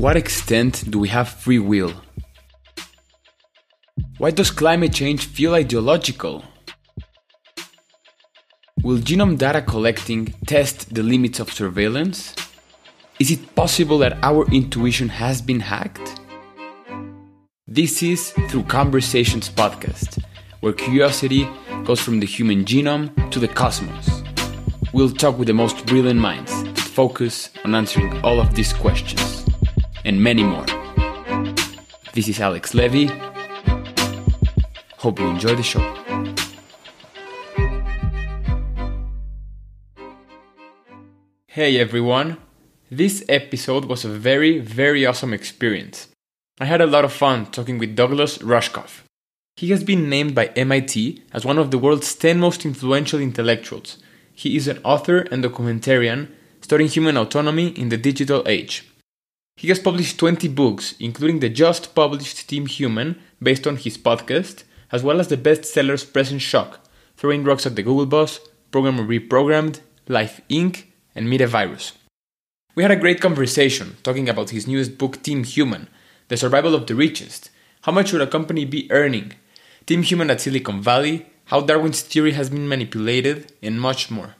what extent do we have free will? Why does climate change feel ideological? Will genome data collecting test the limits of surveillance? Is it possible that our intuition has been hacked? This is Through Conversations podcast, where curiosity goes from the human genome to the cosmos. We'll talk with the most brilliant minds that focus on answering all of these questions and many more. This is Alex Levy. Hope you enjoy the show. Hey everyone! This episode was a very, very awesome experience. I had a lot of fun talking with Douglas Rushkoff. He has been named by MIT as one of the world's 10 most influential intellectuals. He is an author and documentarian studying human autonomy in the digital age. He has published 20 books, including the just published Team Human, based on his podcast, as well as the bestsellers Present Shock, Throwing Rocks at the Google Bus, Programmer Reprogrammed, Life Inc., and Media Virus. We had a great conversation talking about his newest book, Team Human, The Survival of the Richest, how much should a company be earning, Team Human at Silicon Valley, how Darwin's theory has been manipulated, and much more.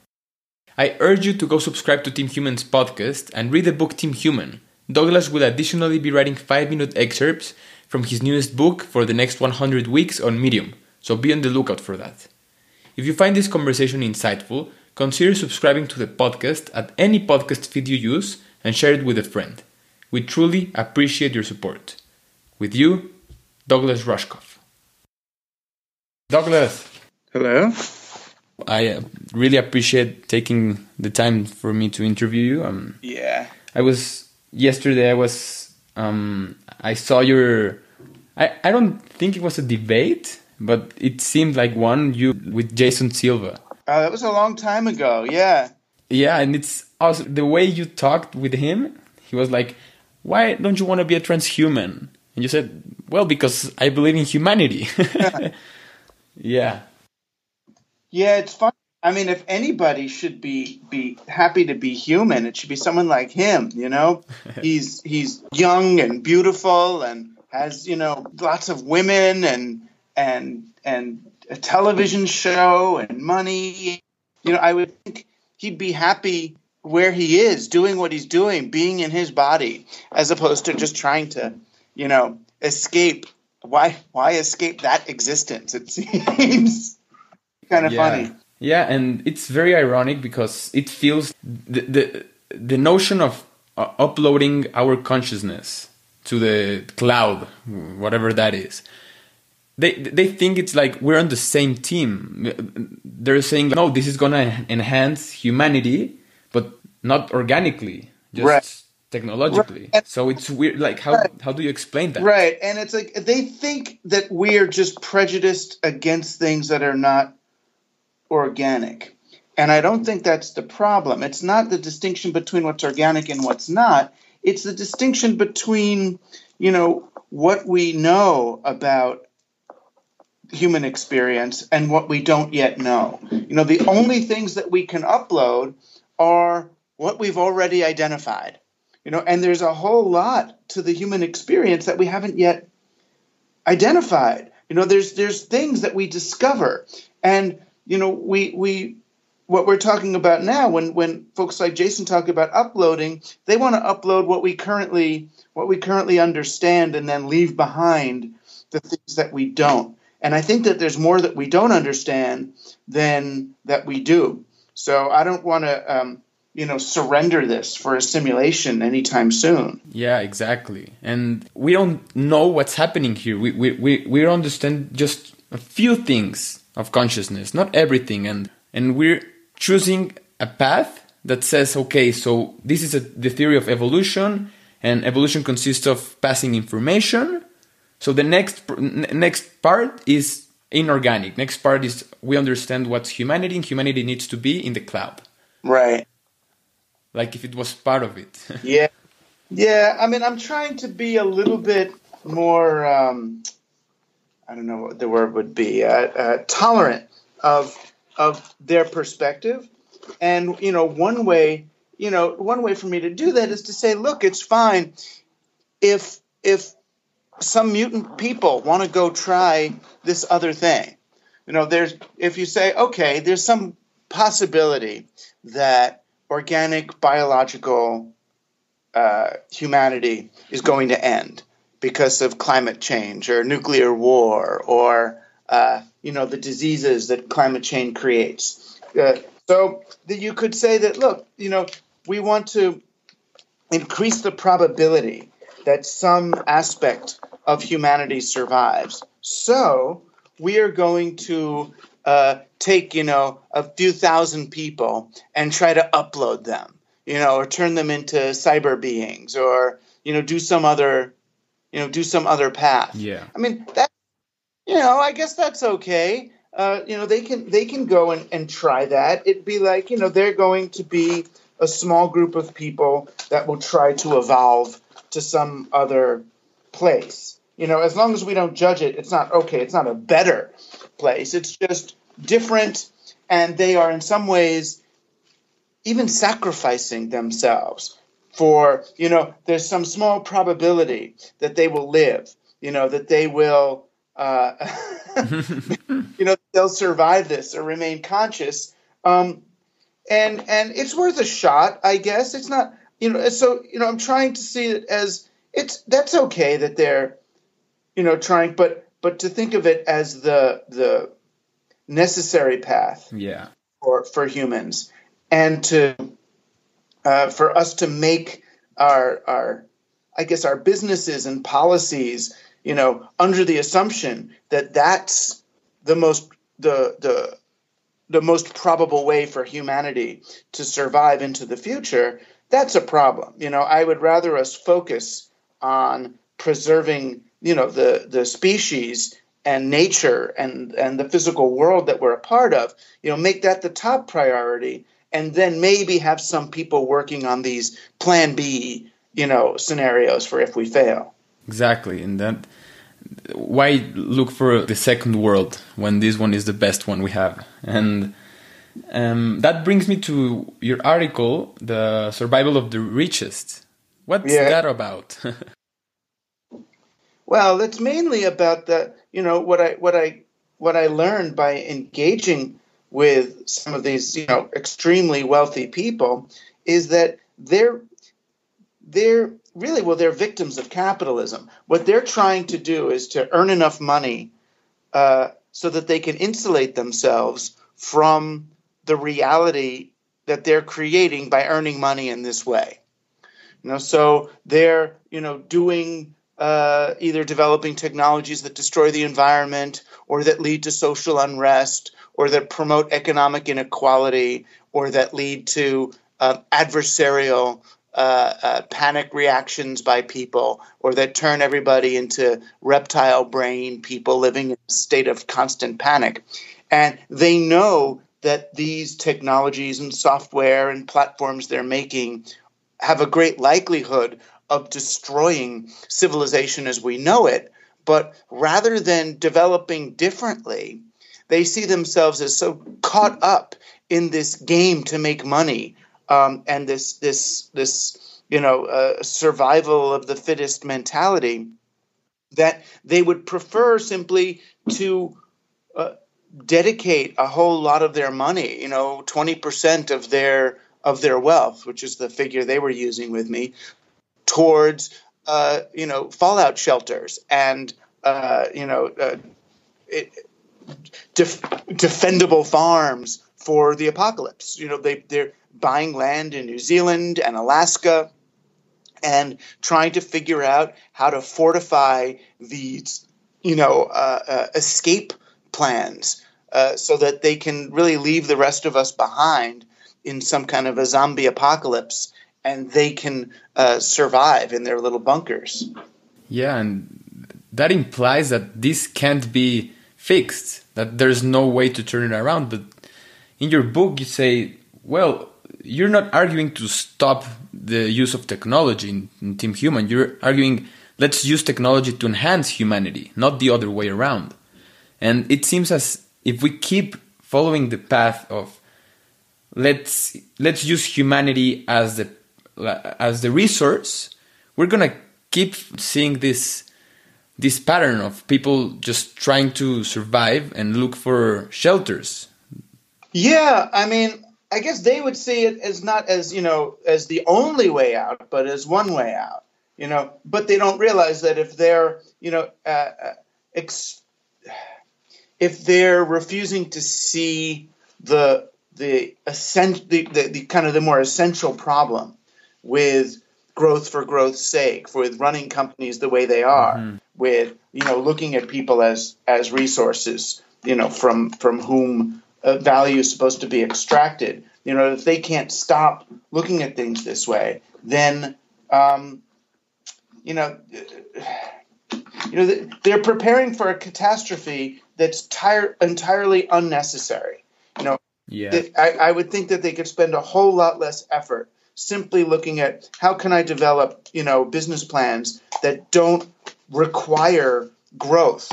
I urge you to go subscribe to Team Human's podcast and read the book Team Human Douglas will additionally be writing 5 minute excerpts from his newest book for the next 100 weeks on Medium, so be on the lookout for that. If you find this conversation insightful, consider subscribing to the podcast at any podcast feed you use and share it with a friend. We truly appreciate your support. With you, Douglas Rushkoff. Douglas. Hello. I uh, really appreciate taking the time for me to interview you. Um, yeah. I was yesterday I was um, I saw your I, I don't think it was a debate, but it seemed like one you with Jason Silva. Uh, that was a long time ago. Yeah. Yeah, and it's also the way you talked with him. He was like, "Why don't you want to be a transhuman?" And you said, "Well, because I believe in humanity." yeah. Yeah, it's fun I mean, if anybody should be be happy to be human, it should be someone like him. You know, he's he's young and beautiful and has you know lots of women and and and a television show and money. You know, I would think he'd be happy where he is, doing what he's doing, being in his body, as opposed to just trying to, you know, escape. Why why escape that existence? It seems kind of yeah. funny. Yeah, and it's very ironic because it feels the the, the notion of uh, uploading our consciousness to the cloud, whatever that is. They they think it's like we're on the same team. They're saying no, this is gonna enhance humanity, but not organically, just right. technologically. Right. So it's weird. Like how right. how do you explain that? Right, and it's like they think that we are just prejudiced against things that are not organic. And I don't think that's the problem. It's not the distinction between what's organic and what's not. It's the distinction between, you know, what we know about human experience and what we don't yet know. You know, the only things that we can upload are what we've already identified. You know, and there's a whole lot to the human experience that we haven't yet identified. You know, there's there's things that we discover. And you know, we we what we're talking about now when when folks like Jason talk about uploading, they want to upload what we currently what we currently understand and then leave behind the things that we don't. And I think that there's more that we don't understand than that we do. So I don't want to um, you know surrender this for a simulation anytime soon yeah exactly and we don't know what's happening here we we we, we understand just a few things of consciousness, not everything. And, and we're choosing a path that says, okay, so this is a, the theory of evolution, and evolution consists of passing information. So the next next part is inorganic. Next part is we understand what's humanity, and humanity needs to be in the cloud. Right. Like if it was part of it. yeah. Yeah. I mean, I'm trying to be a little bit more. Um, I don't know what the word would be, uh, uh, tolerant of of their perspective. And you know, one way, you know, one way for me to do that is to say, look, it's fine. if if some mutant people want to go try this other thing, you know, there's if you say, okay, there's some possibility that organic biological uh, humanity is going to end because of climate change or nuclear war or uh, you know the diseases that climate change creates. Uh, so that you could say that look, you know, we want to increase the probability that some aspect of humanity survives. So we are going to uh, take, you know, a few thousand people and try to upload them, you know, or turn them into cyber beings, or you know, do some other, you know, do some other path. Yeah. I mean that, you know, I guess that's okay. Uh, you know, they can they can go and, and try that. It'd be like, you know, they're going to be a small group of people that will try to evolve to some other place. You know, as long as we don't judge it, it's not okay. It's not a better place. It's just different, and they are in some ways even sacrificing themselves for, you know, there's some small probability that they will live, you know, that they will, uh, you know, they'll survive this or remain conscious. Um, and and it's worth a shot, I guess. It's not, you know, so you know, I'm trying to see it as it's that's okay that they're, you know, trying, but but to think of it as the the necessary path Yeah. for for humans, and to uh, for us to make our our I guess our businesses and policies, you know, under the assumption that that's the most the the the most probable way for humanity to survive into the future, that's a problem. You know, I would rather us focus on preserving, you know, the the species and nature and and the physical world that we're a part of. You know, make that the top priority, and then maybe have some people working on these Plan B, you know, scenarios for if we fail. Exactly, and then why look for the second world when this one is the best one we have? And um, that brings me to your article, "The Survival of the Richest." What's Yeah. that about? Well, it's mainly about the you know what I what I what I learned by engaging with some of these you know extremely wealthy people is that they're they're really well they're victims of capitalism. What they're trying to do is to earn enough money uh, so that they can insulate themselves from the reality that they're creating by earning money in this way. You know, so they're you know doing uh, either developing technologies that destroy the environment or that lead to social unrest or that promote economic inequality or that lead to uh, adversarial uh, uh, panic reactions by people or that turn everybody into reptile brain people living in a state of constant panic. And they know that these technologies and software and platforms they're making have a great likelihood of destroying civilization as we know it. But rather than developing differently, they see themselves as so caught up in this game to make money um, and this this this you know uh, survival of the fittest mentality that they would prefer simply to uh, dedicate a whole lot of their money, you know, twenty percent of their of their wealth, which is the figure they were using with me, towards uh, you know fallout shelters and uh, you know uh, it, def- defendable farms for the apocalypse. You know they they're buying land in New Zealand and Alaska and trying to figure out how to fortify these you know uh, uh, escape plans uh, so that they can really leave the rest of us behind in some kind of a zombie apocalypse and they can uh, survive in their little bunkers. yeah, and that implies that this can't be fixed. That there's no way to turn it around. But in your book, you say, well, you're not arguing to stop the use of technology in, in Team Human. You're arguing let's use technology to enhance humanity, not the other way around. And it seems as if we keep following the path of let's let's use humanity as the as the resource, we're gonna keep seeing this this pattern of people just trying to survive and look for shelters. Yeah, I mean, I guess they would see it as not as you know as the only way out, but as one way out. You know, but they don't realize that if they're you know uh, uh if they're refusing to see the the, the, the, the kind of the more essential problem with growth for growth's sake, with running companies the way they are, mm-hmm. With you know looking at people as as resources, you know from from whom uh, value is supposed to be extracted. You know if they can't stop looking at things this way, then um, you know you know they're preparing for a catastrophe that's tire- entirely unnecessary. You know, yeah. I, I would think that they could spend a whole lot less effort simply looking at how can I develop, you know, business plans that don't require growth.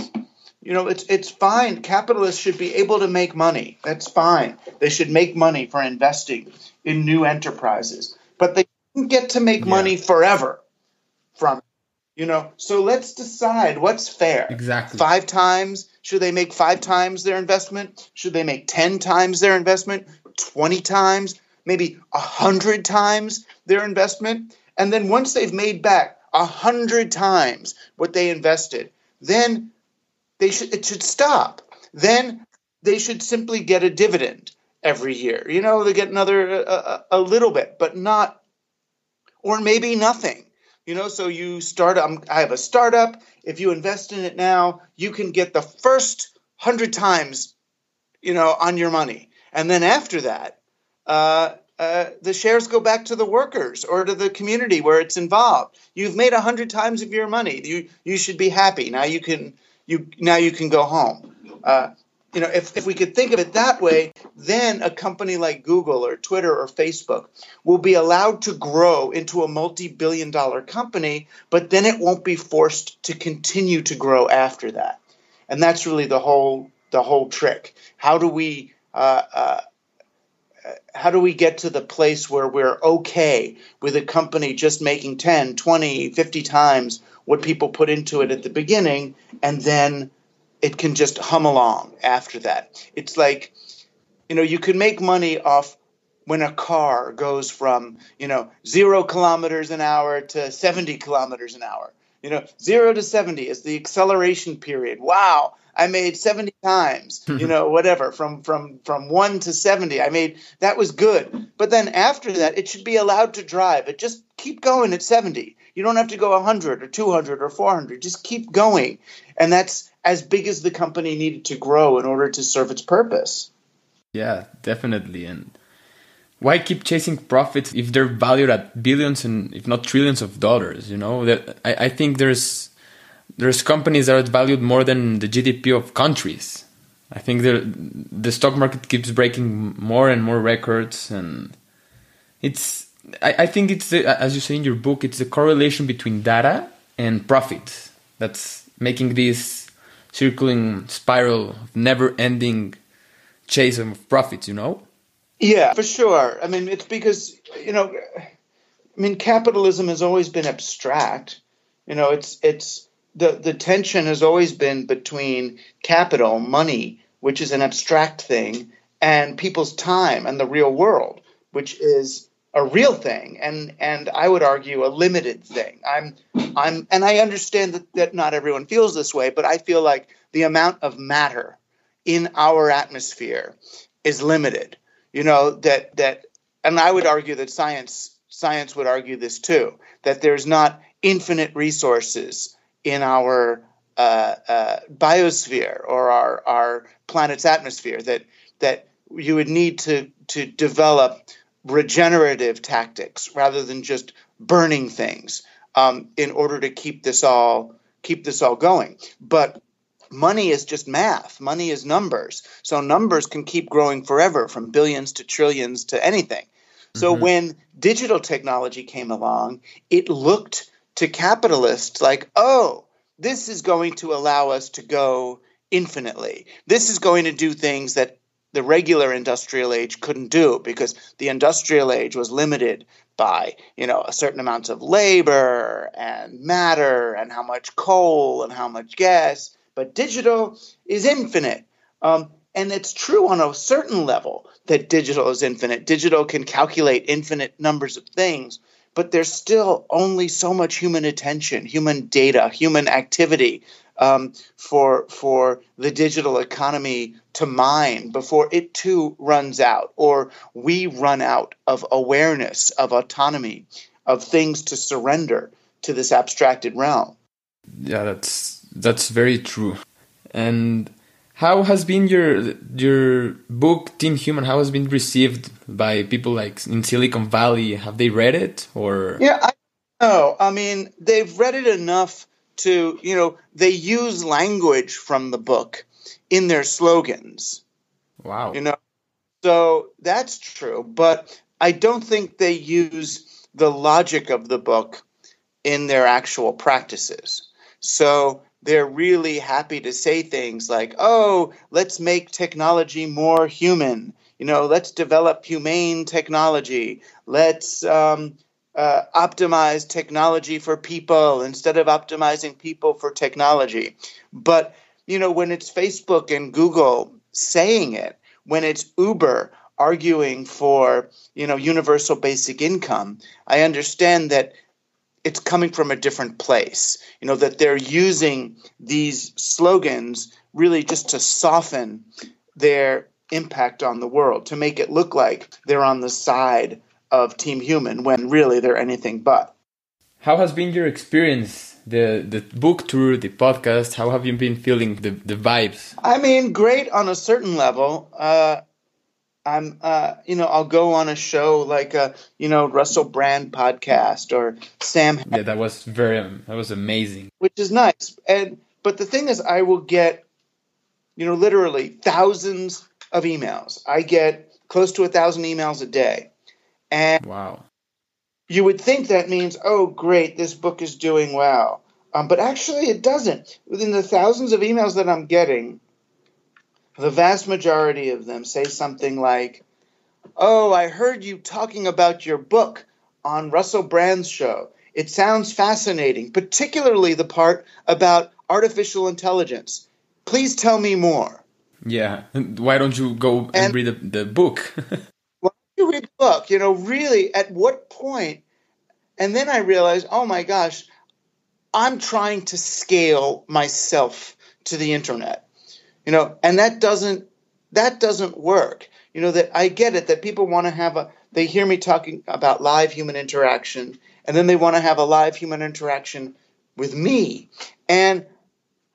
You know, it's it's fine. Capitalists should be able to make money. That's fine. They should make money for investing in new enterprises, but they get to make yeah. money forever from it. You know, so let's decide what's fair. Exactly. Five times. Should they make five times their investment? Should they make 10 times their investment? 20 times? Maybe a 100 times their investment? And then once they've made back 100 times what they invested, then they should it should stop. Then they should simply get a dividend every year. You know, they get another a, a little bit, but not or maybe nothing you know, so you start. Um, I have a startup. If you invest in it now, you can get the first hundred times, you know, on your money, and then after that, uh, uh, the shares go back to the workers or to the community where it's involved. You've made a hundred times of your money. You you should be happy. Now you can you now you can go home. Uh, you know, if, if we could think of it that way, then a company like Google or Twitter or Facebook will be allowed to grow into a multi billion dollar company, but then it won't be forced to continue to grow after that. And that's really the whole the whole trick. How do we uh, uh, how do we get to the place where we're okay with a company just making 10, 20, 50 times what people put into it at the beginning and then it can just hum along after that. It's like, you know, you can make money off when a car goes from, you know, zero kilometers an hour to 70 kilometers an hour. You know, zero to 70 is the acceleration period. Wow. I made 70 times, you know, whatever, from from from 1 to 70. I made that was good. But then after that, it should be allowed to drive. It just keep going at 70. You don't have to go 100 or 200 or 400. Just keep going. And that's as big as the company needed to grow in order to serve its purpose. Yeah, definitely. And why keep chasing profits if they're valued at billions and if not trillions of dollars? You know, that I, I think there's there's companies that are valued more than the GDP of countries. I think the the stock market keeps breaking more and more records, and it's. I, I think it's the, as you say in your book, it's the correlation between data and profit that's making this circling spiral of never ending chase of profits, you know? Yeah, for sure. I mean, it's because, you know, I mean, capitalism has always been abstract. You know, it's, it's, the, the tension has always been between capital, money, which is an abstract thing, and people's time and the real world, which is a real thing and and I would argue a limited thing. I'm I'm and I understand that, that not everyone feels this way, but I feel like the amount of matter in our atmosphere is limited. You know, that that and I would argue that science science would argue this too, that there's not infinite resources in our uh, uh, biosphere or our, our planet's atmosphere that that you would need to to develop regenerative tactics rather than just burning things um, in order to keep this all keep this all going. But money is just math. Money is numbers. So numbers can keep growing forever from billions to trillions to anything. So mm-hmm. when digital technology came along, it looked to capitalists like, oh, this is going to allow us to go infinitely. This is going to do things that the regular industrial age couldn't do because the industrial age was limited by you know a certain amount of labor and matter and how much coal and how much gas. But digital is infinite. Um, and it's true on a certain level that digital is infinite. Digital can calculate infinite numbers of things but there's still only so much human attention human data human activity um, for for the digital economy to mine before it too runs out, or we run out of awareness, of autonomy, of things to surrender to this abstracted realm. Yeah, that's that's very true. And how has been your your book Team Human? How has been received by people like in Silicon Valley? Have they read it or? Yeah, I know. I mean, they've read it enough to you know they use language from the book in their slogans. Wow. You know, so that's true, but I don't think they use the logic of the book in their actual practices. So they're really happy to say things like, "Oh, let's make technology more human." You know, let's develop humane technology. Let's um, uh, optimize technology for people instead of optimizing people for technology. But you know, when it's Facebook and Google saying it, when it's Uber arguing for you know universal basic income, I understand that it's coming from a different place. You know that they're using these slogans really just to soften their impact on the world, to make it look like they're on the side of Team Human when really they're anything but. How has been your experience? The the book tour, the podcast. How have you been feeling the the vibes? I mean, great on a certain level. Uh, I'm, uh, you know, I'll go on a show like a, you know, Russell Brand podcast or Sam. Yeah, that was very, um, that was amazing. Which is nice, and but the thing is, I will get, you know, literally thousands of emails. I get close to a thousand emails a day, and wow. You would think that means, oh, great, this book is doing well. Um, but actually, it doesn't. Within the thousands of emails that I'm getting, the vast majority of them say something like, Oh, I heard you talking about your book on Russell Brand's show. It sounds fascinating, particularly the part about artificial intelligence. Please tell me more. Yeah. Why don't you go and, and read the, the book? Why don't you read the book, you know, really, at what point? And then I realized, oh my gosh, I'm trying to scale myself to the internet, you know, and that doesn't that doesn't work. You know that I get it that people want to have a they hear me talking about live human interaction, and then they want to have a live human interaction with me, and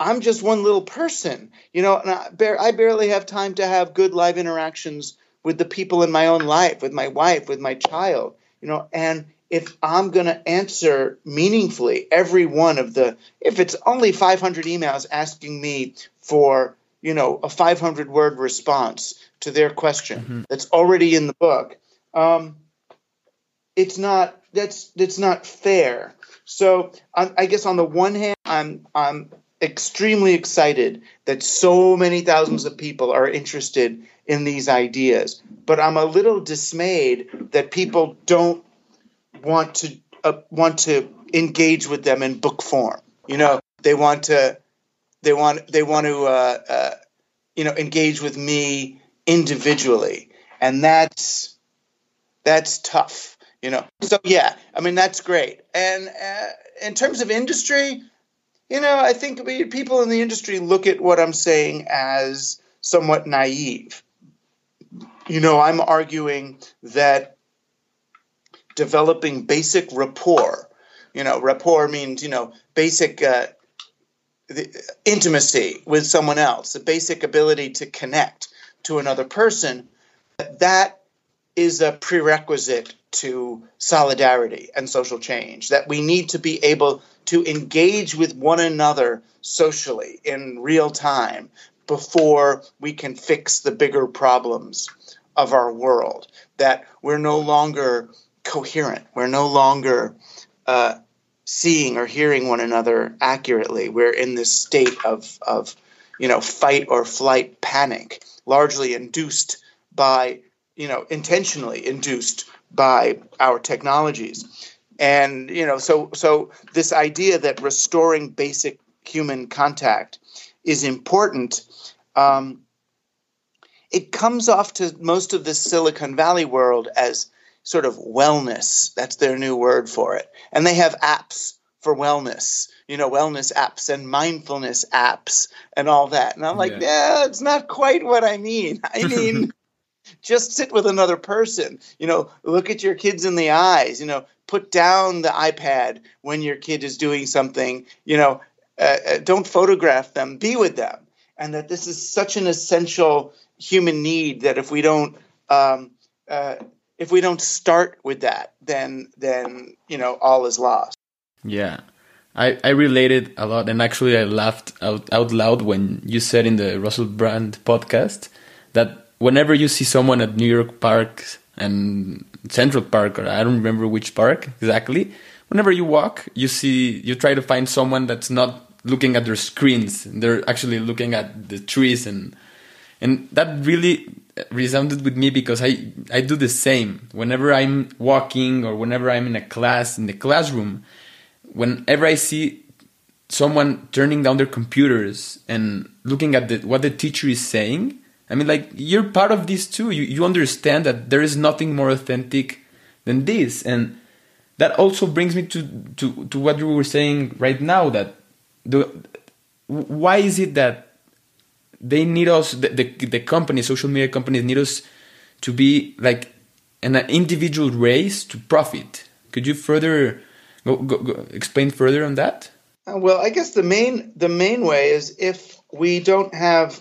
I'm just one little person, you know, and I, bar- I barely have time to have good live interactions with the people in my own life, with my wife, with my child, you know, and if I'm going to answer meaningfully every one of the, if it's only 500 emails asking me for, you know, a 500 word response to their question mm-hmm. that's already in the book, um, it's not, that's, that's not fair. So I, I guess on the one hand, I'm, I'm extremely excited that so many thousands of people are interested in these ideas. But I'm a little dismayed that people don't want to uh, want to engage with them in book form. You know, they want to they want they want to uh, uh, you know engage with me individually, and that's that's tough. You know, so yeah, I mean that's great. And uh, in terms of industry, you know, I think people in the industry look at what I'm saying as somewhat naive. You know, I'm arguing that developing basic rapport, you know, rapport means, you know, basic uh, intimacy with someone else, the basic ability to connect to another person, that is a prerequisite to solidarity and social change. That we need to be able to engage with one another socially in real time before we can fix the bigger problems of our world. That we're no longer coherent. We're no longer uh, seeing or hearing one another accurately. We're in this state of, of you know, fight or flight panic, largely induced by, you know, intentionally induced by our technologies. And, you know, so so this idea that restoring basic human contact is important. Um, it comes off to most of the Silicon Valley world as sort of wellness. That's their new word for it. And they have apps for wellness, you know, wellness apps and mindfulness apps and all that. And I'm like, yeah, yeah it's not quite what I mean. I mean, just sit with another person, you know, look at your kids in the eyes, you know, put down the iPad when your kid is doing something, you know, uh, uh don't photograph them, be with them. And that this is such an essential human need that if we don't, um, uh, if we don't start with that, then then you know all is lost. Yeah. I, I related a lot and actually I laughed out, out loud when you said in the Russell Brand podcast that whenever you see someone at New York Park and Central Park or I don't remember which park exactly, whenever you walk, you see you try to find someone that's not looking at their screens. They're actually looking at the trees and and that really resounded with me because I I do the same whenever I'm walking or whenever I'm in a class in the classroom whenever I see someone turning down their computers and looking at the, what the teacher is saying, I mean, like you're part of this too. You you understand that there is nothing more authentic than this, and that also brings me to to to what you were saying right now. That the why is it that they need us the the, the companies, social media companies, need us to be like an individual race to profit? Could you further Go, go, go, explain further on that. Uh, well, I guess the main the main way is if we don't have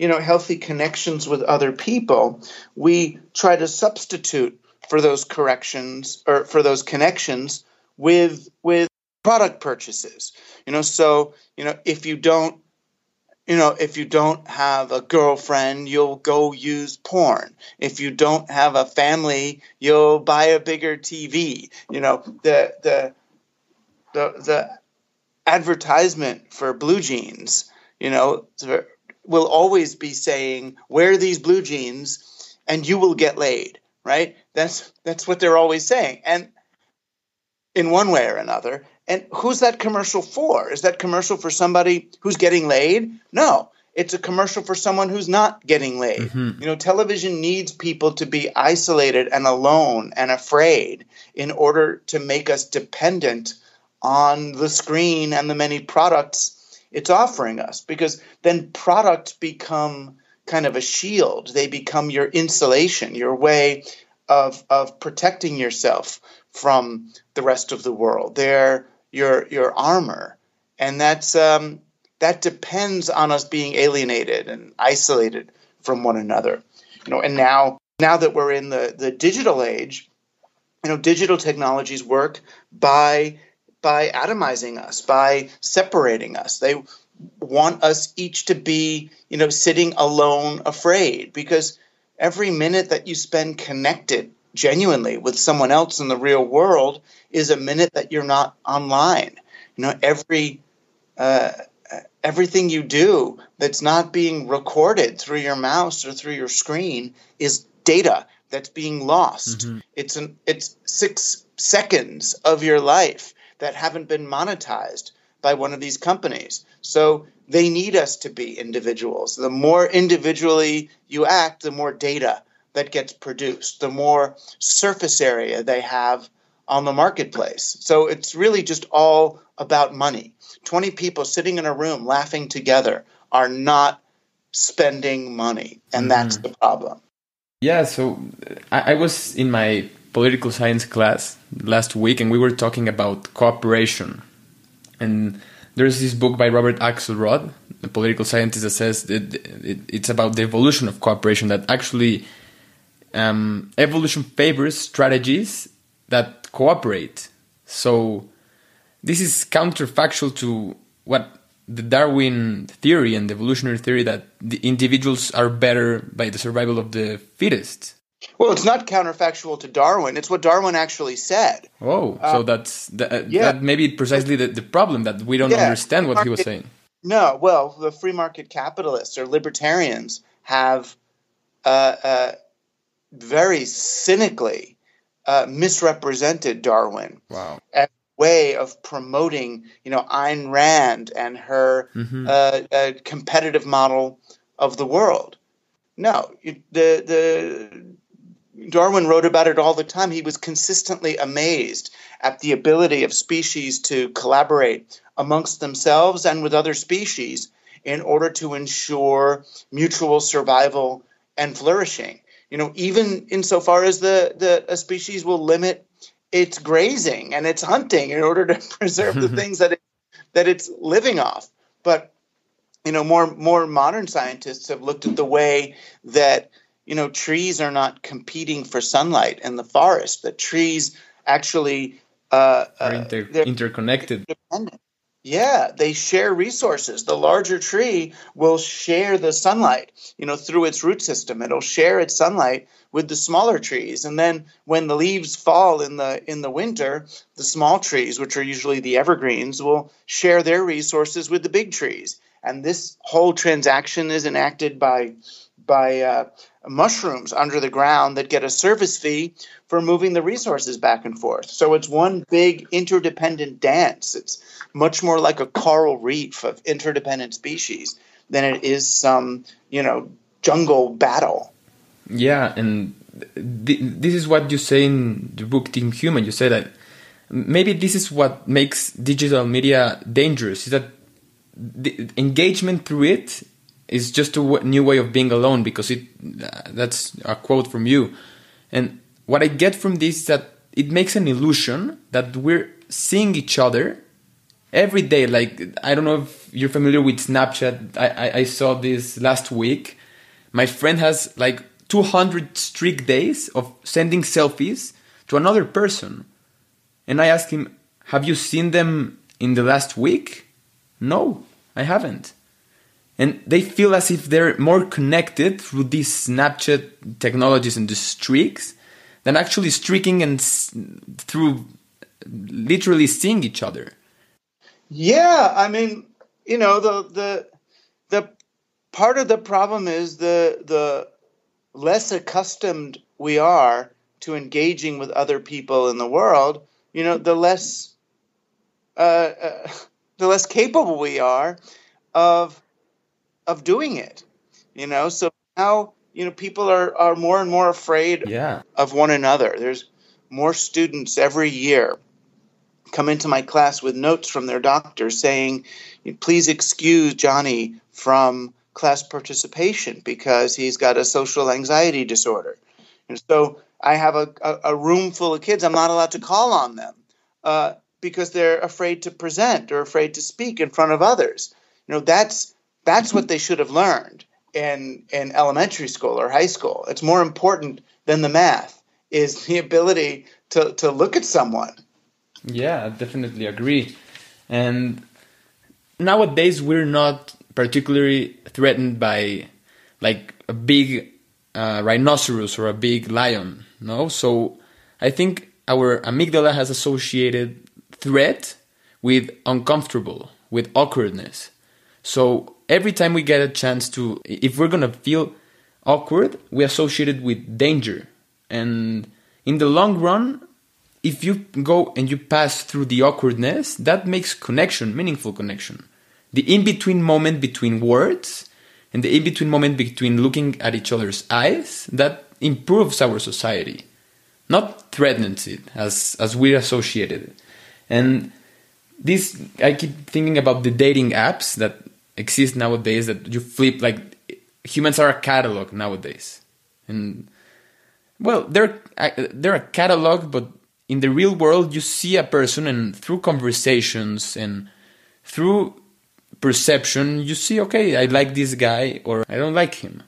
you know healthy connections with other people, we try to substitute for those corrections or for those connections with with product purchases. You know, so you know if you don't you know, if you don't have a girlfriend, you'll go use porn. If you don't have a family, you'll buy a bigger TV. You know, the the the the advertisement for blue jeans, you know, will always be saying wear these blue jeans and you will get laid, right? That's that's what they're always saying. And in one way or another. And who's that commercial for? Is that commercial for somebody who's getting laid? No. It's a commercial for someone who's not getting laid. Mm-hmm. You know, television needs people to be isolated and alone and afraid in order to make us dependent on the screen and the many products it's offering us because then products become kind of a shield they become your insulation your way of of protecting yourself from the rest of the world they're your your armor. And that's um, that depends on us being alienated and isolated from one another. You know and now now that we're in the the digital age you know digital technologies work by by atomizing us, by separating us. They want us each to be, you know, sitting alone, afraid, because every minute that you spend connected genuinely with someone else in the real world is a minute that you're not online. You know, every uh, everything you do that's not being recorded through your mouse or through your screen is data that's being lost. Mm-hmm. It's an it's six seconds of your life that haven't been monetized by one of these companies. So they need us to be individuals. The more individually you act, the more data that gets produced, the more surface area they have on the marketplace. So it's really just all about money. 20 people sitting in a room laughing together are not spending money, and mm-hmm. that's the problem. Yeah, so I, I was in my political science class last week, and we were talking about cooperation. And there's this book by Robert Axelrod, a political scientist, that says that it's about the evolution of cooperation. That actually, um, evolution favors strategies that cooperate. So, this is counterfactual to what the Darwin theory and the evolutionary theory that the individuals are better by the survival of the fittest. Well, it's not counterfactual to Darwin. It's what Darwin actually said. Oh, uh, so that's that, yeah. that maybe precisely the, the problem that we don't yeah, understand what he was saying. No, well, the free market capitalists or libertarians have uh, uh, very cynically uh, misrepresented Darwin. Wow. As a way of promoting, you know, Ayn Rand and her Mhm. uh, uh, competitive model of the world. No, it- the the Darwin wrote about it all the time. He was consistently amazed at the ability of species to collaborate amongst themselves and with other species in order to ensure mutual survival and flourishing. You know, even insofar as the, the a species will limit its grazing and its hunting in order to preserve the things that it, that it's living off. But you know, more more modern scientists have looked at the way that you know trees are not competing for sunlight in the forest. That trees actually uh, Are uh, inter- they're interconnected. independent. Yeah, they share resources. The larger tree will share the sunlight, you know, through its root system. It'll share its sunlight with the smaller trees. And then when the leaves fall in the in the winter, the small trees, which are usually the evergreens, will share their resources with the big trees. And this whole transaction is enacted by by uh, mushrooms under the ground that get a service fee for moving the resources back and forth. So it's one big interdependent dance. It's much more like a coral reef of interdependent species than it is some, you know, jungle battle. Yeah, and th- this is what you say in the book Team Human. You say that maybe this is what makes digital media dangerous is that the engagement through it is just a w- new way of being alone because it uh, that's a quote from you. And what i get from this is that it makes an illusion that we're seeing each other every day. Like i don't know if you're familiar with snapchat. I, I, I saw this last week. My friend has like 200 streak days of sending selfies to another person. And I asked him, Have you seen them in the last week? No, I haven't. And they feel as if they're more connected through these Snapchat technologies and the streaks than actually streaking and through literally seeing each other. Yeah, I mean, you know, the the the part of the problem is the the less accustomed we are to engaging with other people in the world, you know, the less uh, uh, the less capable we are of of doing it. You know, so now you know people are are more and more afraid Yeah. of one another. There's more students every year come into my class with notes from their doctor saying, please excuse Johnny from class participation because he's got a social anxiety disorder. And so I have a, a, a room full of kids. I'm not allowed to call on them uh, because they're afraid to present or afraid to speak in front of others. You know, that's that's what they should have learned in in elementary school or high school. It's more important than the math is the ability to, to look at someone. Yeah, I definitely agree. And nowadays we're not particularly threatened by like a big uh, rhinoceros or a big lion, no? So I think our amygdala has associated threat with uncomfortable, with awkwardness. So every time we get a chance to, if we're gonna feel awkward, we associate it with danger. And in the long run, if you go and you pass through the awkwardness, that makes connection, meaningful connection. The in between moment between words and the in between moment between looking at each other's eyes, that improves our society, not threatens it as, as we associated it. And this, I keep thinking about the dating apps that exist nowadays that you flip, like humans are a catalog nowadays. And well, they're, they're a catalog, but in the real world you see a person and through conversations and through perception you see okay i like this guy or i don't like him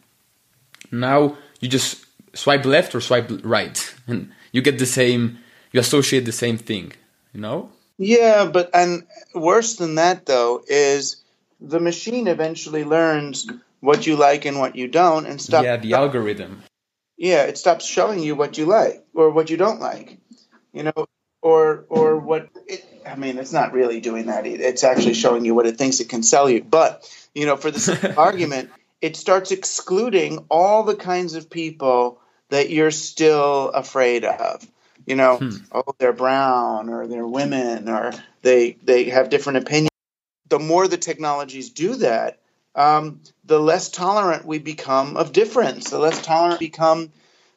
now you just swipe left or swipe right and you get the same you associate the same thing you know Yeah, but and worse than that though is the machine eventually learns what you like and what you don't and stop yeah the algorithm yeah, it stops showing you what you like or what you don't like. You know, or or what it I mean, it's not really doing that. It's actually showing you what it thinks it can sell you. But you know, for the argument, it starts excluding all the kinds of people that you're still afraid of. You know, hmm. oh, they're brown or they're women or they they have different opinions. The more the technologies do that, um, the less tolerant we become of difference. The less tolerant become,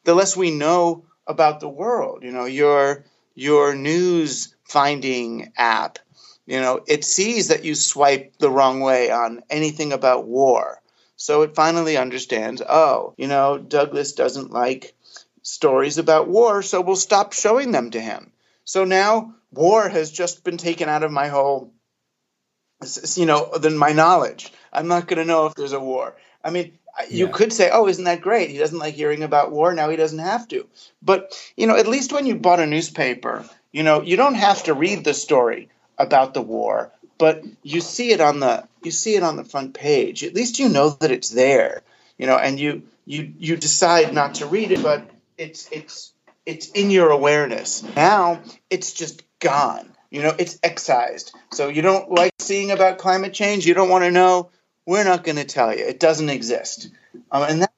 the less we know about the world. You know, your your news finding app, you know, it sees that you swipe the wrong way on anything about war. So it finally understands, oh, you know, Douglas doesn't like stories about war, so we'll stop showing them to him. So now war has just been taken out of my whole, you know, than my knowledge. I'm not going to know if there's a war. I mean, you yeah. could say, "Oh, isn't that great? He doesn't like hearing about war. Now he doesn't have to." But you know, at least when you bought a newspaper, you know, you don't have to read the story about the war, but you see it on the you see it on the front page. At least you know that it's there. You know, and you you you decide not to read it, but it's it's it's in your awareness. Now it's just gone. You know, it's excised. So you don't like seeing about climate change. You don't want to know. We're not going to tell you. It doesn't exist. Um, and that,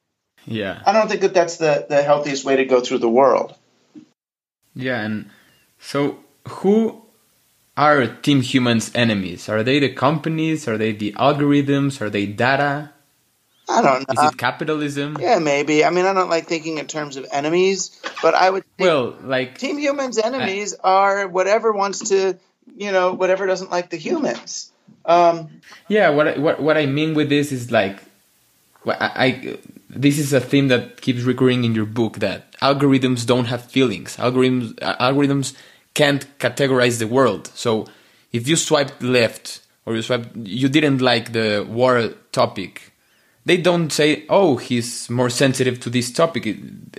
yeah, I don't think that that's the the healthiest way to go through the world. Yeah, and so who are Team Human's enemies? Are they the companies? Are they the algorithms? Are they data? I don't know. Is it capitalism? Yeah, maybe. I mean, I don't like thinking in terms of enemies, but I would. well, like Team Human's enemies I, are whatever wants to, you know, whatever doesn't like the humans. Um, yeah, what what what I mean with this is like, I, I this is a theme that keeps recurring in your book that algorithms don't have feelings. Algorithms algorithms can't categorize the world. So if you swiped left or you swiped, you didn't like the war topic they don't say, "Oh, he's more sensitive to this topic."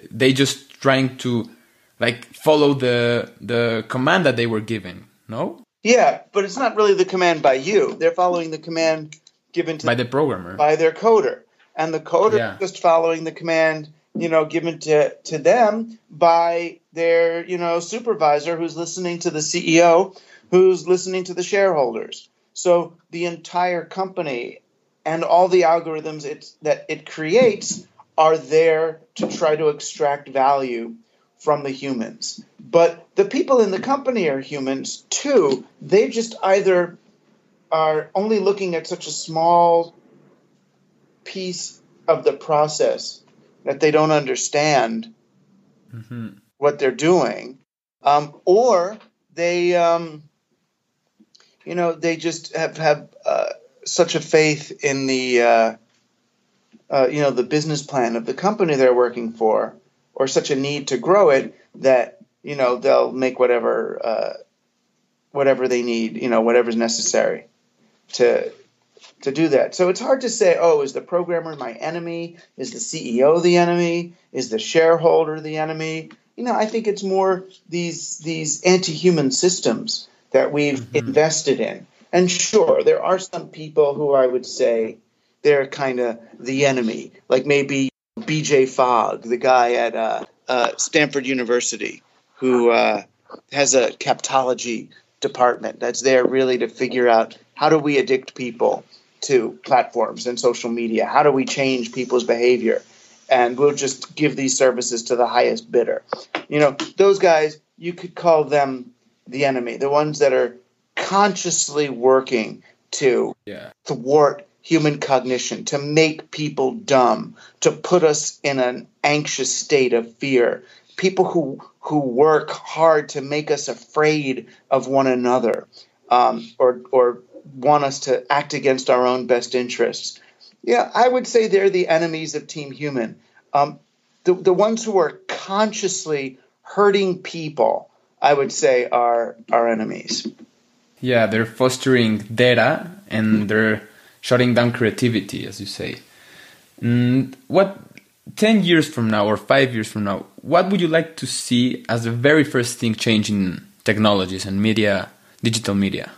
They just trying to like follow the the command that they were given. No. Yeah, but it's not really the command by you. They're following the command given to by the programmer by their coder, and the coder yeah. just following the command you know given to to them by their you know supervisor who's listening to the CEO who's listening to the shareholders. So the entire company and all the algorithms it, that it creates are there to try to extract value from the humans. But the people in the company are humans too. They just either are only looking at such a small piece of the process that they don't understand mm-hmm. what they're doing, um, or they, um, you know, they just have have uh, such a faith in the uh, uh, you know the business plan of the company they're working for, or such a need to grow it that you know they'll make whatever uh, whatever they need, you know whatever's necessary to to do that. So it's hard to say, oh, is the programmer my enemy? Is the CEO the enemy? Is the shareholder the enemy? You know, I think it's more these these anti-human systems that we've mm-hmm. invested in and sure, there are some people who I would say they're kind of the enemy, like maybe B.J. Fogg, the guy at uh, uh, Stanford University, who uh, has a captology department that's there really to figure out how do we addict people to platforms and social media? How do we change people's behavior? And we'll just give these services to the highest bidder. You know, those guys, you could call them the enemy, the ones that are consciously working to yeah. thwart human cognition, to make people dumb, to put us in an anxious state of fear. People who who work hard to make us afraid of one another, um, or or want us to act against our own best interests. Yeah, I would say they're the enemies of Team Human. Um, the the ones who are consciously hurting people, I would say, are our enemies. Yeah, they're fostering data and they're shutting down creativity, as you say. And what 10 years from now or 5 years from now, what would you like to see as the very first thing change in technologies and media, digital media?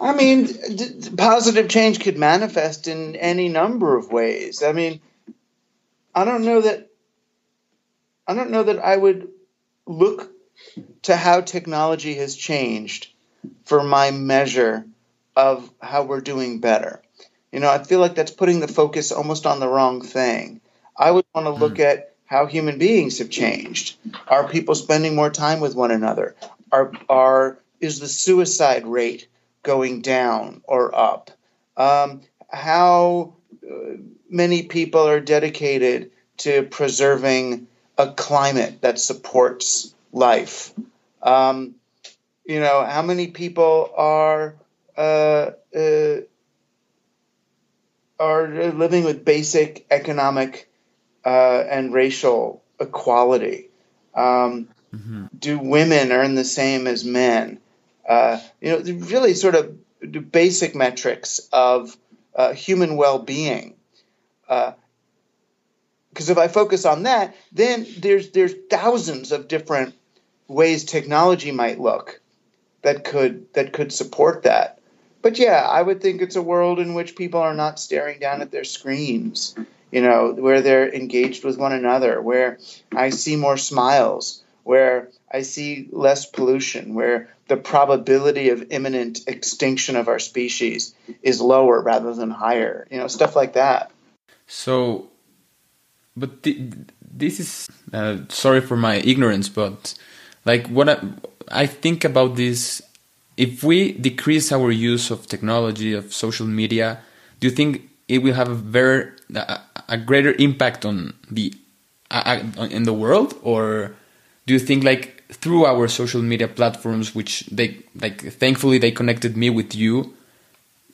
I mean, positive change could manifest in any number of ways. I mean, I don't know that I don't know that I would look to how technology has changed for my measure of how we're doing better. You know, I feel like that's putting the focus almost on the wrong thing. I would want to look mm. at how human beings have changed. Are people spending more time with one another? Are are is the suicide rate going down or up? Um, how uh, many people are dedicated to preserving a climate that supports life? Um, you know, how many people are uh, uh, are living with basic economic uh, and racial equality? Um, mm-hmm. Do women earn the same as men? Uh, you know, really sort of the basic metrics of uh, human well-being. Because uh, if I focus on that, then there's there's thousands of different ways technology might look that could that could support that. But yeah, I would think it's a world in which people are not staring down at their screens, you know, where they're engaged with one another, where I see more smiles, where I see less pollution, where the probability of imminent extinction of our species is lower rather than higher, you know, stuff like that. So, but th- this is uh, sorry for my ignorance, but like what I, I think about this if we decrease our use of technology of social media do you think it will have a very a, a greater impact on the in the world? Or do you think like through our social media platforms which they like thankfully they connected me with you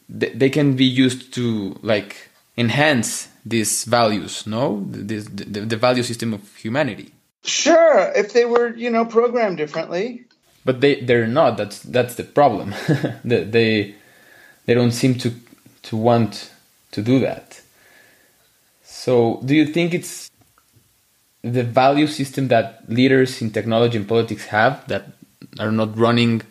they, they can be used to like enhance these values no? The, the, the value system of humanity? Sure, if they were, you know, programmed differently. But they they're not. That's that's the problem. they, they they don't seem to to want to do that. So, do you think it's the value system that leaders in technology and politics have that are not running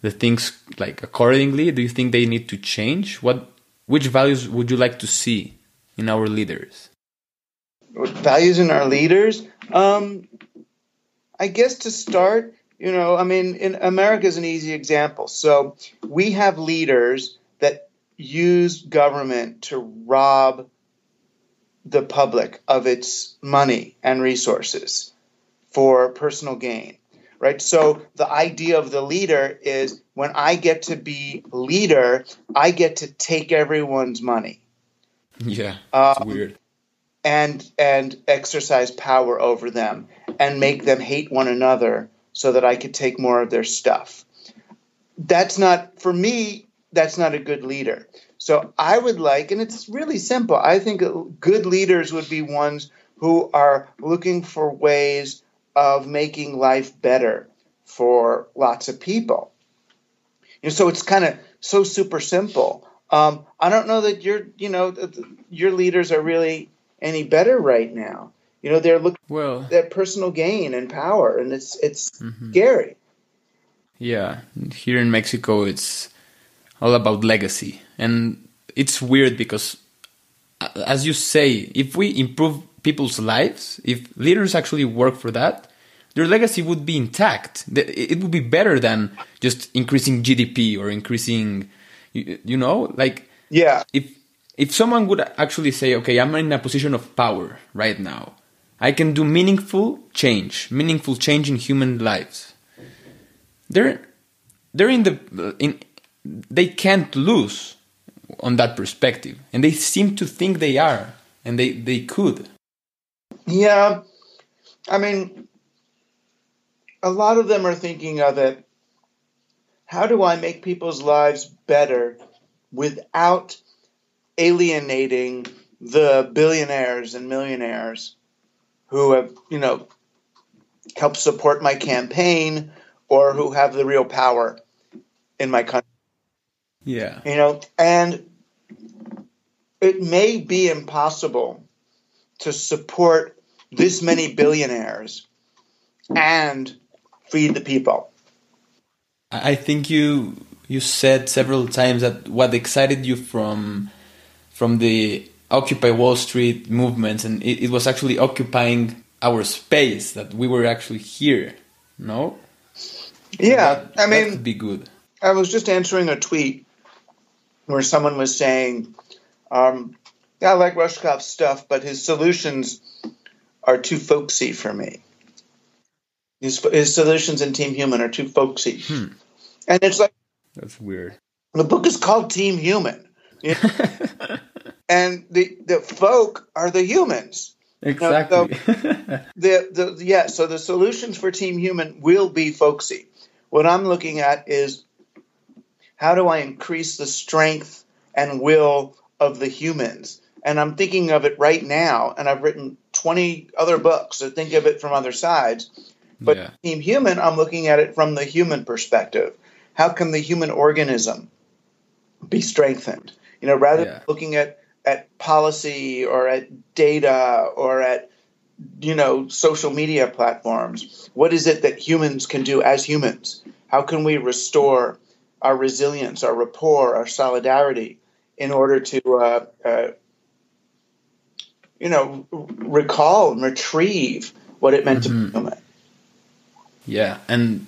the things like accordingly? Do you think they need to change? What which values would you like to see in our leaders? values in our leaders? Um, I guess to start, you know, I mean, in America is an easy example. So we have leaders that use government to rob the public of its money and resources for personal gain right? So the idea of the leader is when i get to be leader i get to take everyone's money. Yeah um, weird. and and exercise power over them and make them hate one another so that I could take more of their stuff. That's not for me that's not a good leader. So I would like and it's really simple. I think good leaders would be ones who are looking for ways of making life better for lots of people. Know, so it's kind of so super simple. Um, I don't know that your you know your leaders are really any better right now. You know, they're looking well at personal gain and power, and it's it's mm-hmm. scary. Yeah, here in Mexico, it's all about legacy, and it's weird because, as you say, if we improve people's lives, if leaders actually work for that, their legacy would be intact. It would be better than just increasing GDP or increasing, you know, like yeah. If if someone would actually say, okay, I'm in a position of power right now, I can do meaningful change, meaningful change in human lives. They're they're in the in they can't lose on that perspective, and they seem to think they are, and they they could. Yeah, I mean, a lot of them are thinking of it. How do I make people's lives better without alienating the billionaires and millionaires who have, you know, helped support my campaign or who have the real power in my country. Yeah. You know, and it may be impossible to support this many billionaires and feed the people. I think you you said several times that what excited you from from the Occupy Wall Street movements, and it, it was actually occupying our space that we were actually here. No. Yeah, so that, I mean, that could be good. I was just answering a tweet where someone was saying, um, I like Rushkoff's stuff, but his solutions are too folksy for me. His, his solutions in Team Human are too folksy. Hmm. And it's like, That's weird. the book is called Team Human. You know? and the, the folk are the humans. exactly. The, the yeah, so the solutions for Team Human will be folksy. What I'm looking at is how do I increase the strength and will of the humans? And I'm thinking of it right now, and I've written 20 other books that think of it from other sides. But yeah. Team Human, I'm looking at it from the human perspective. How can the human organism be strengthened? You know, rather Yeah. than looking at at policy or at data or at you know social media platforms, what is it that humans can do as humans? How can we restore our resilience, our rapport, our solidarity in order to uh, uh, you know recall and retrieve what it meant to be human? Yeah, and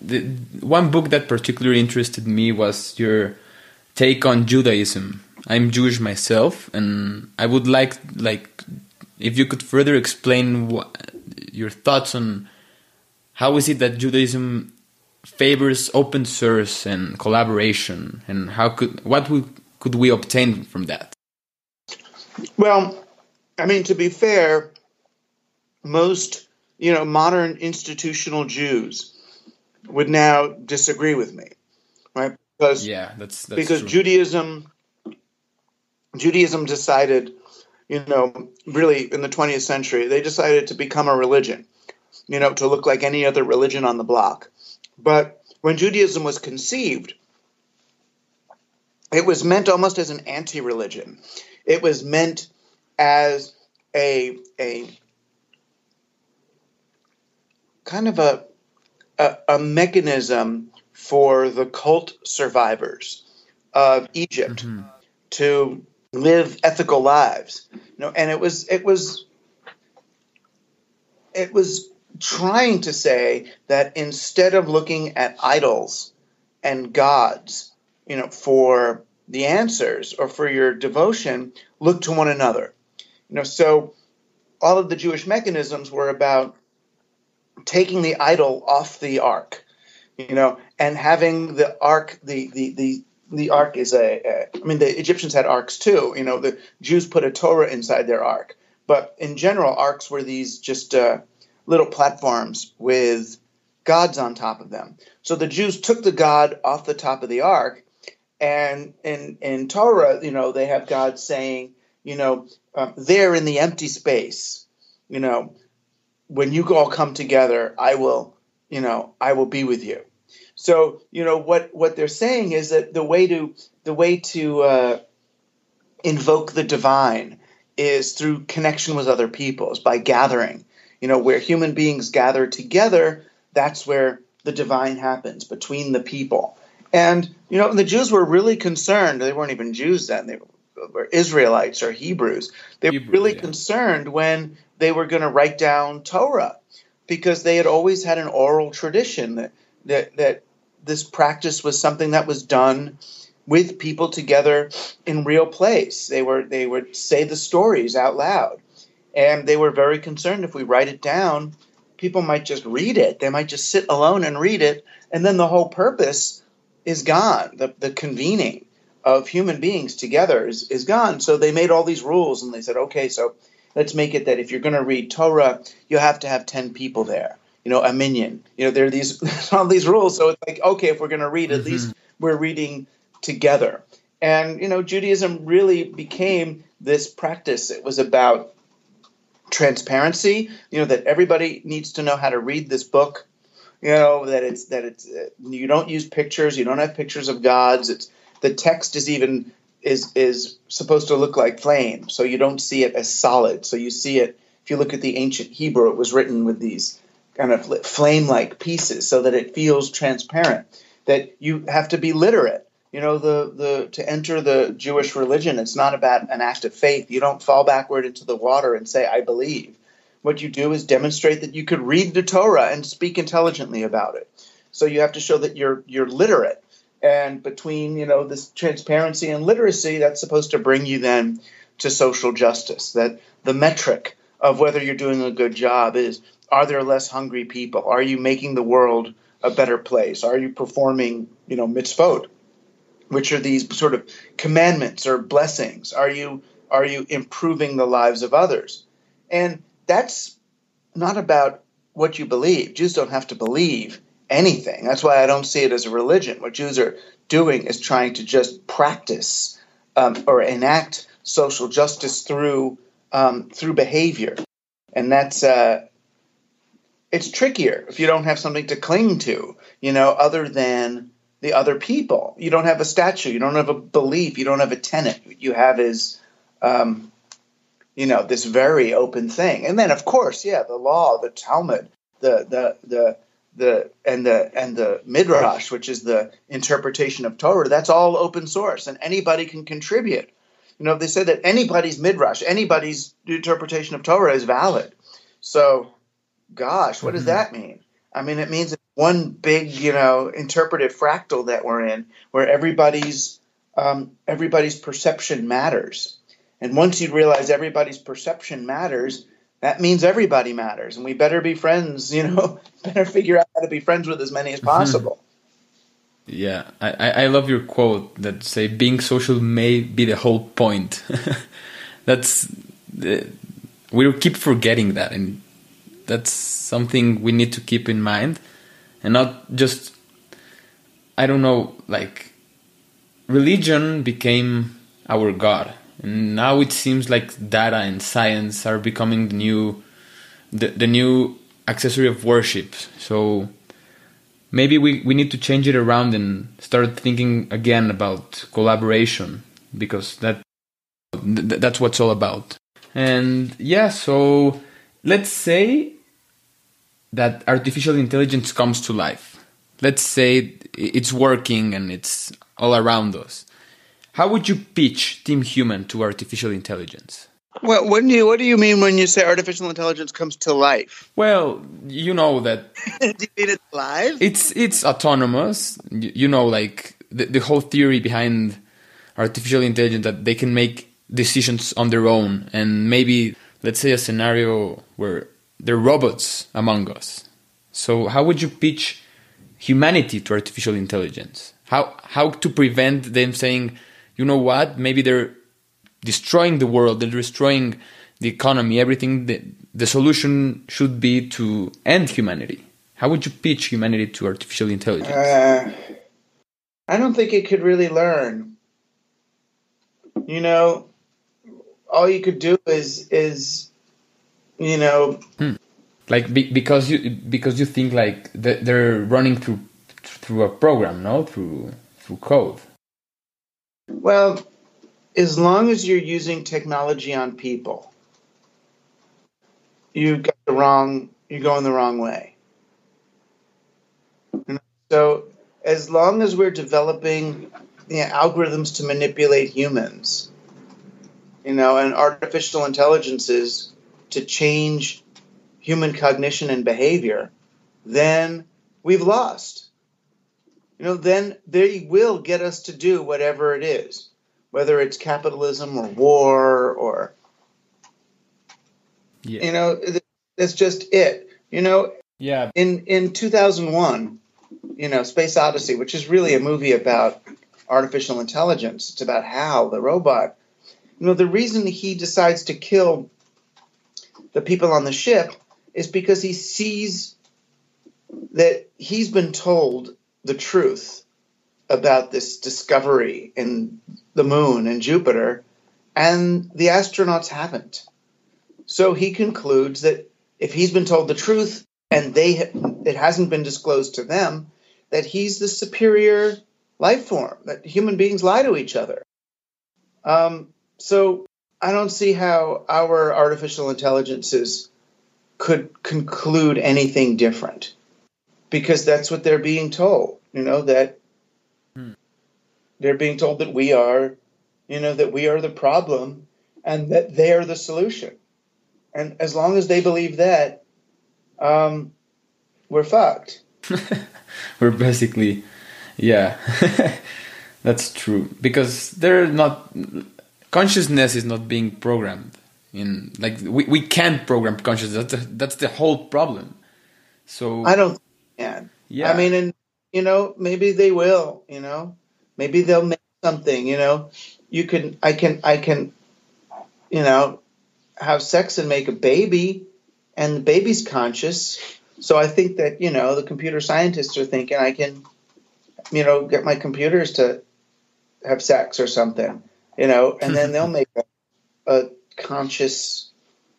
the one book that particularly interested me was your take on Judaism. I'm Jewish myself, and I would like like if you could further explain what, your thoughts on how is it that Judaism favors open source and collaboration, and how could what we, could we obtain from that? Well, I mean, to be fair, most you know modern institutional Jews would now disagree with me, right? Because Yeah, that's, that's because true. Judaism Judaism decided, you know, really in the 20th century, they decided to become a religion, you know, to look like any other religion on the block. But when Judaism was conceived, it was meant almost as an anti-religion. It was meant as a a kind of a a, a mechanism for the cult survivors of Egypt Mhm. to live ethical lives. You know, and it was it was it was trying to say that instead of looking at idols and gods, you know, for the answers or for your devotion, look to one another. You know, so all of the Jewish mechanisms were about taking the idol off the ark, you know, and having the ark, the the the the ark is a, a. I mean, the Egyptians had arks too. You know, the Jews put a Torah inside their ark, but in general, arks were these just uh, little platforms with gods on top of them. So the Jews took the god off the top of the ark, and in in Torah, you know, they have God saying, you know, um, there in the empty space, you know, when you all come together, I will, you know, I will be with you. So you know what what they're saying is that the way to the way to uh, invoke the divine is through connection with other peoples by gathering. You know, where human beings gather together, that's where the divine happens between the people. And you know, the Jews were really concerned. They weren't even Jews then; they were Israelites or Hebrews. They Hebrews, were really yeah. concerned when they were going to write down Torah because they had always had an oral tradition that that that this practice was something that was done with people together in real place. They were they would say the stories out loud, and they were very concerned if we write it down, people might just read it. They might just sit alone and read it, and then the whole purpose is gone. The the convening of human beings together is, is gone. So they made all these rules, and they said, okay, so let's make it that if you're going to read Torah, you have to have ten people there. You know, a minyan. You know, there are these all these rules. So it's like, okay, if we're going to read, at least we're reading together. And you know, Judaism really became this practice. It was about transparency. You know, that everybody needs to know how to read this book. You know that it's that it's uh, you don't use pictures. You don't have pictures of gods. It's the text is even is is supposed to look like flame, so you don't see it as solid. So you see it. If you look at the ancient Hebrew, it was written with these kind of flame-like pieces, so that it feels transparent. That you have to be literate. You know, the the to enter the Jewish religion, it's not about an act of faith. You don't fall backward into the water and say, "I believe." What you do is demonstrate that you could read the Torah and speak intelligently about it. So you have to show that you're you're literate and between you know this transparency and literacy that's supposed to bring you then to social justice that the metric of whether you're doing a good job is are there less hungry people? Are you making the world a better place? Are you performing you know mitzvot which are these sort of commandments or blessings? Are you are you improving the lives of others? And that's not about what you believe. Jews don't have to believe anything. That's why I don't see it as a religion. What Jews are doing is trying to just practice um, or enact social justice through um, through behavior, and that's uh, it's trickier if you don't have something to cling to, you know, other than the other people. You don't have a statue, you don't have a belief, you don't have a tenet. What you have is um, you know this very open thing, and then of course, yeah, the law, the Talmud, the the the the and the and the midrash, which is the interpretation of Torah, that's all open source, and anybody can contribute. You know, they say that anybody's midrash, anybody's interpretation of Torah is valid. So, gosh, what does mm-hmm. that mean? I mean, it means one big, you know, interpretive fractal that we're in, where everybody's um, everybody's perception matters. And once you realize everybody's perception matters, that means everybody matters and we better be friends you know better figure out how to be friends with as many as possible yeah I, I love your quote that say being social may be the whole point that's we keep forgetting that and that's something we need to keep in mind. And not just i don't know like religion became our god. And now it seems like data and science are becoming the new the, the new accessory of worship. So maybe we, we need to change it around and start thinking again about collaboration because that th- that's what's all about. And yeah so let's say that artificial intelligence comes to life let's say it's working and it's all around us how would you pitch Team Human to artificial intelligence? Well, what do you what do you mean when you say artificial intelligence comes to life? Well, you know that. do you mean it's live? It's it's autonomous. You, know, like the, the whole theory behind artificial intelligence that they can make decisions on their own, and maybe let's say a scenario where they're robots among us. So, how would you pitch humanity to artificial intelligence? How how to prevent them saying you know what? Maybe they're destroying the world, they're destroying the economy, everything. The, the solution should be to end humanity. How would you pitch humanity to artificial intelligence? Uh, I don't think it could really learn. You know, all you could do is is you know, hmm. like be, because you because you think like they're running through through a program, no, through through code. Well, as long as you're using technology on people, you got the wrong. You're going the wrong way. So, as long as we're developing you know, algorithms to manipulate humans, you know, and artificial intelligences to change human cognition and behavior, then we've lost you know, then they will get us to do whatever it is, whether it's capitalism or war or, yeah. you know, that's just it. You know, yeah. In in 2001, you know, Space Odyssey, which is really a movie about artificial intelligence. It's about Hal, the robot. You know, the reason he decides to kill the people on the ship is because he sees that he's been told the truth about this discovery in the moon and Jupiter, and the astronauts haven't. So he concludes that if he's been told the truth and they it hasn't been disclosed to them, that he's the superior life form. That human beings lie to each other. Um, so I don't see how our artificial intelligences could conclude anything different because that's what they're being told. You know that hmm. they're being told that we are, you know, that we are the problem and that they are the solution. And as long as they believe that, um, we're fucked. we're basically yeah, that's true because they're not consciousness is not being programmed in like we, we can't program consciousness. That's the, that's the whole problem. So I don't. Yeah. Yeah. I mean, and you know, maybe they will. You know, maybe they'll make something. You know, you can. I can. I can. You know, have sex and make a baby, and the baby's conscious. So I think that you know the computer scientists are thinking I can, you know, get my computers to have sex or something. You know, and then they'll make a, a conscious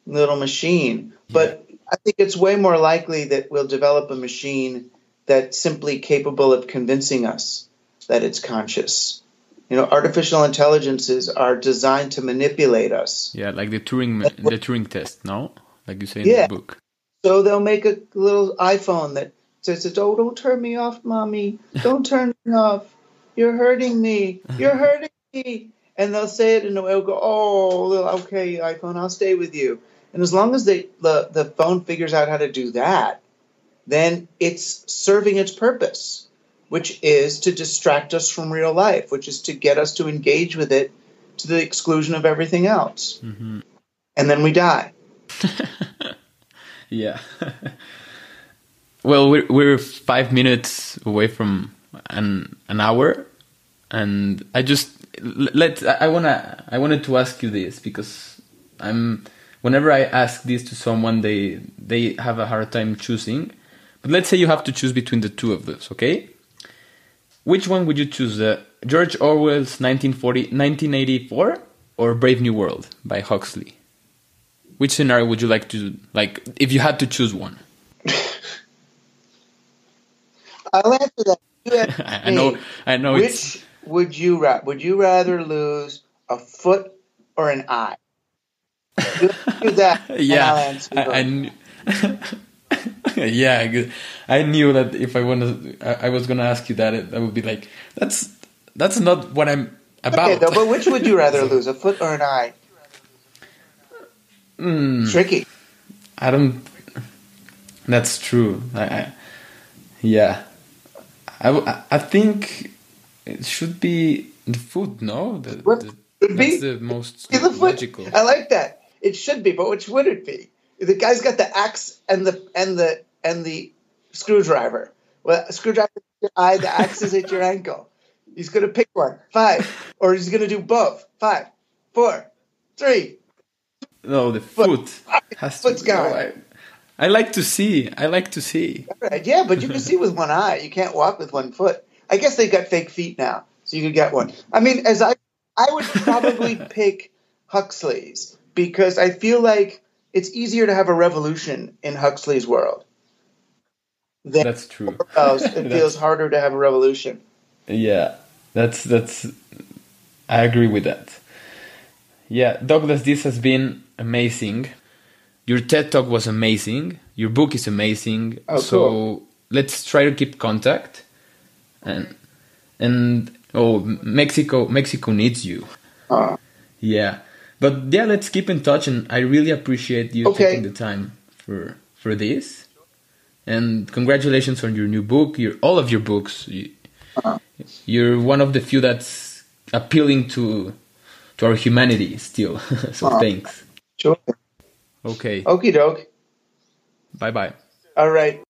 little machine. But I think it's way more likely that we'll develop a machine that's simply capable of convincing us that it's conscious. You know, artificial intelligences are designed to manipulate us. yeah, like the Turing the Turing test, no? Like you say in Yeah. the book. So they'll make a little iPhone that says, "Oh, don't turn me off, mommy. Don't turn me off. You're hurting me. You're hurting me." And they'll say it, in and they'll go, "Oh, okay, iPhone, I'll stay with you." And as long as they the the phone figures out how to do that, then it's serving its purpose, which is to distract us from real life, which is to get us to engage with it to the exclusion of everything else. Mm-hmm. And then we die. Yeah. well, we're we're five minutes away from an an hour, and I just let I wanna I wanted to ask you this because I'm whenever I ask this to someone, they they have a hard time choosing. But let's say you have to choose between the two of those, okay? Which one would you choose? Uh, George Orwell's 1940, 1984 or Brave New World by Huxley? Which scenario would you like to like if you had to choose one? I'll answer that. I know. I know it's Which would you rather? Would you rather lose a foot or an eye? Do that. yeah I, I yeah I knew that if I wanted I, I was gonna ask you that it, I would be like that's that's not what I'm about Okay, though, but which would you rather lose, a foot or an eye? Hmm. Tricky. I don't that's true I, I yeah I- I think it should be the food no the, the, should be? that's the most the logical I like that. It should be, but which would it be? The guy's got the axe and the and the and the screwdriver. Well, a screwdriver your eye, the axe is at your ankle. He's gonna pick one. Five. Or he's gonna do both. Five, four, three. No, the foot has to. Foot's gone. I, I like to see. I like to see. Right, yeah, but you can see with one eye. You can't walk with one foot. I guess they got fake feet now, so you could get one. I mean, as I, I would probably pick Huxley's because I feel like it's easier to have a revolution in Huxley's world. Than That's true. else, it feels harder to have a revolution. Yeah, that's that's. I agree with that. Yeah, Douglas, this has been amazing. Your TED talk was amazing. Your book is amazing. Oh, so cool. let's try to keep contact. And and oh, Mexico, Mexico needs you. Uh, Yeah, but yeah, let's keep in touch, and I really appreciate you Okay. taking the time for for this. And congratulations on your new book, your all of your books. You, Uh-huh. you're one of the few that's appealing to to our humanity still. so Uh-huh. thanks. sure. Okay, Okie doke. bye bye. All right.